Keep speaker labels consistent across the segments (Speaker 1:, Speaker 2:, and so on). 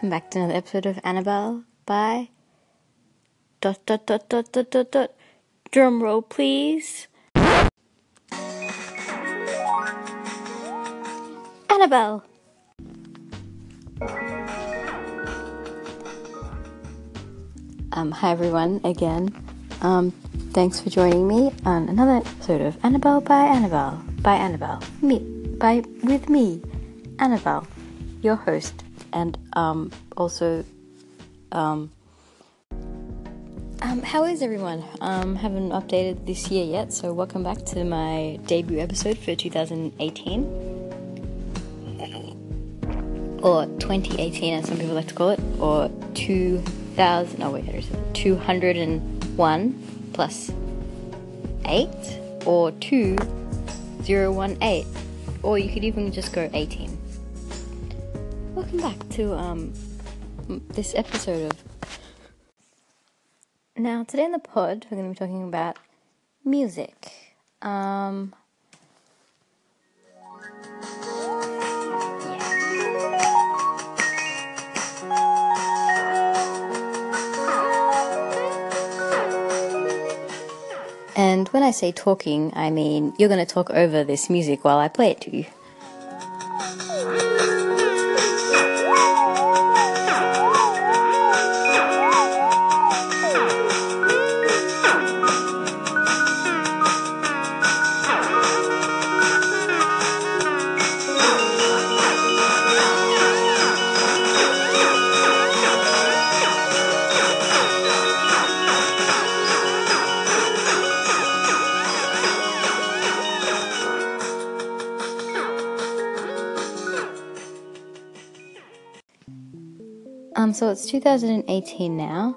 Speaker 1: welcome back to another episode of Annabelle by dot dot dot dot dot dot dot. Drum roll please. Annabelle. Um hi everyone again. Um thanks for joining me on another episode of Annabelle by Annabelle by Annabelle me by with me Annabelle your host and um, also um, um, how is everyone? Um, haven't updated this year yet, so welcome back to my debut episode for 2018 or 2018, as some people like to call it, or 2000. Oh wait, there's 201 plus eight or 2018, or you could even just go 18 welcome back to um this episode of. Now today in the pod we're going to be talking about music. Um. And when I say talking, I mean you're going to talk over this music while I play it to you. Um, so it's 2018 now,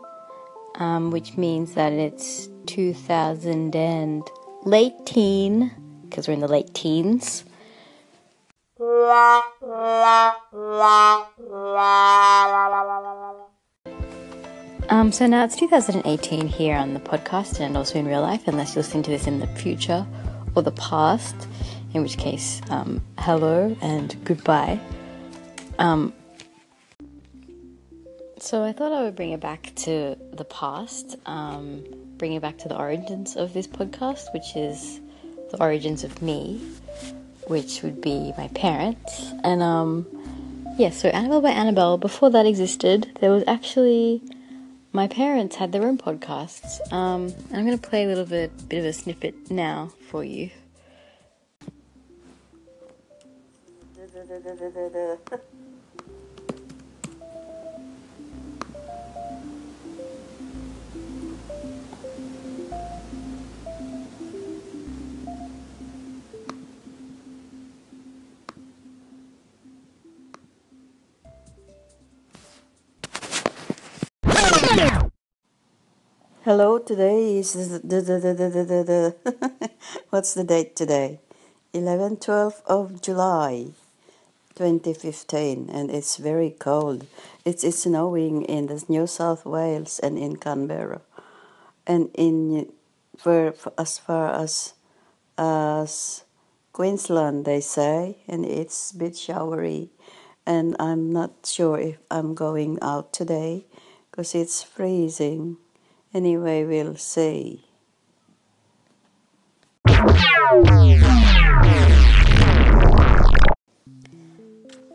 Speaker 1: um, which means that it's 2000 and late teen, because we're in the late teens. Um, so now it's 2018 here on the podcast and also in real life, unless you're listening to this in the future or the past, in which case, um, hello and goodbye. Um, so I thought I would bring it back to the past, um, bring it back to the origins of this podcast, which is the origins of me, which would be my parents. And um, yeah, so Annabelle by Annabelle, before that existed, there was actually my parents had their own podcasts. Um, I'm going to play a little bit, bit of a snippet now for you.
Speaker 2: Hello, today is the, the, the, the, what's the date today? 11 12th of July 2015 and it's very cold. It's, it's snowing in the New South Wales and in Canberra. And in for, for as far as as Queensland they say and it's a bit showery and I'm not sure if I'm going out today because it's freezing. Anyway, we'll see.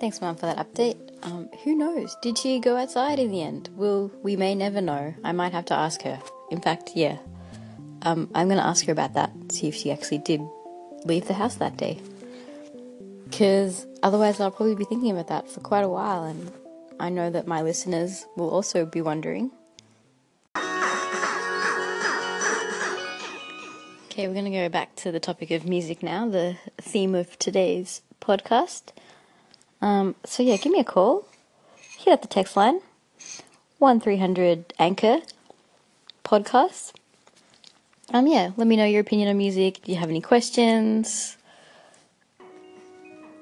Speaker 1: Thanks, Mum, for that update. Um, who knows? Did she go outside in the end? Well, we may never know. I might have to ask her. In fact, yeah. Um, I'm going to ask her about that, see if she actually did leave the house that day. Because otherwise, I'll probably be thinking about that for quite a while, and I know that my listeners will also be wondering. Okay, we're going to go back to the topic of music now, the theme of today's podcast. Um, so yeah, give me a call. Hit up the text line. One three hundred Anchor podcast. Um yeah, let me know your opinion on music. Do you have any questions?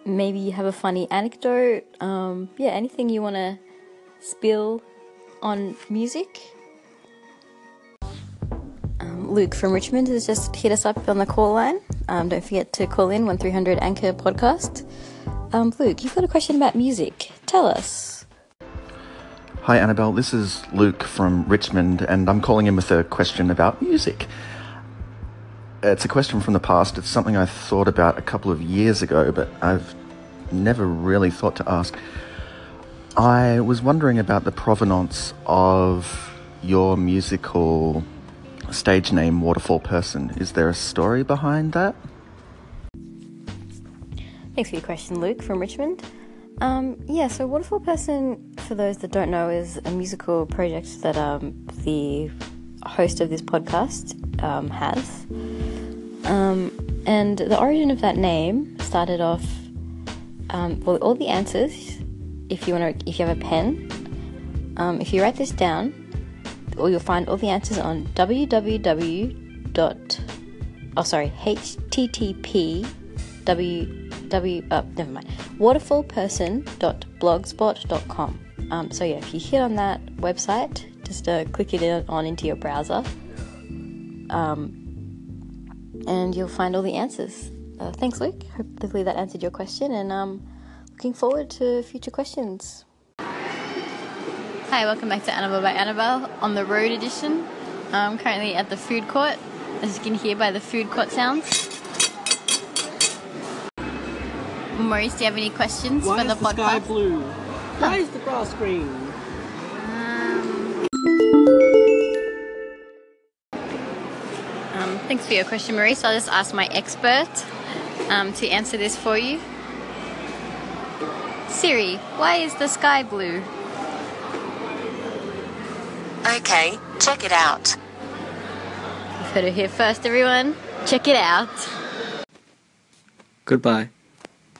Speaker 1: Maybe you have a funny anecdote. Um, yeah, anything you want to spill on music. Luke from Richmond has just hit us up on the call line. Um, don't forget to call in one three hundred Anchor podcast. Um, Luke, you've got a question about music. Tell us.
Speaker 3: Hi, Annabelle. This is Luke from Richmond, and I'm calling in with a question about music. It's a question from the past. It's something I thought about a couple of years ago, but I've never really thought to ask. I was wondering about the provenance of your musical stage name, Waterfall Person. Is there a story behind that?
Speaker 1: Thanks for your question, Luke from Richmond. Um, yeah, so Waterfall Person, for those that don't know, is a musical project that um, the host of this podcast um, has. Um, and the origin of that name started off, um, well, all the answers, if you want to, if you have a pen, um, if you write this down, or you'll find all the answers on www. dot oh sorry http w w uh, never mind waterfallperson.blogspot.com um, so yeah if you hit on that website just uh, click it on into your browser um, and you'll find all the answers. Uh, thanks luke. Hopefully that answered your question and um, looking forward to future questions Hi, welcome back to Annabelle by Annabelle on the road edition. I'm currently at the food court, as you can hear by the food court sounds. Maurice, do you have any questions
Speaker 4: Why
Speaker 1: for the podcast?
Speaker 4: Why is the sky blue? Why is the grass green?
Speaker 1: Um, thanks for your question, Maurice. I'll just ask my expert um, to answer this for you. Siri, why is the sky blue?
Speaker 5: Okay, check it out.
Speaker 1: You've heard it here first, everyone. Check it out.
Speaker 4: Goodbye.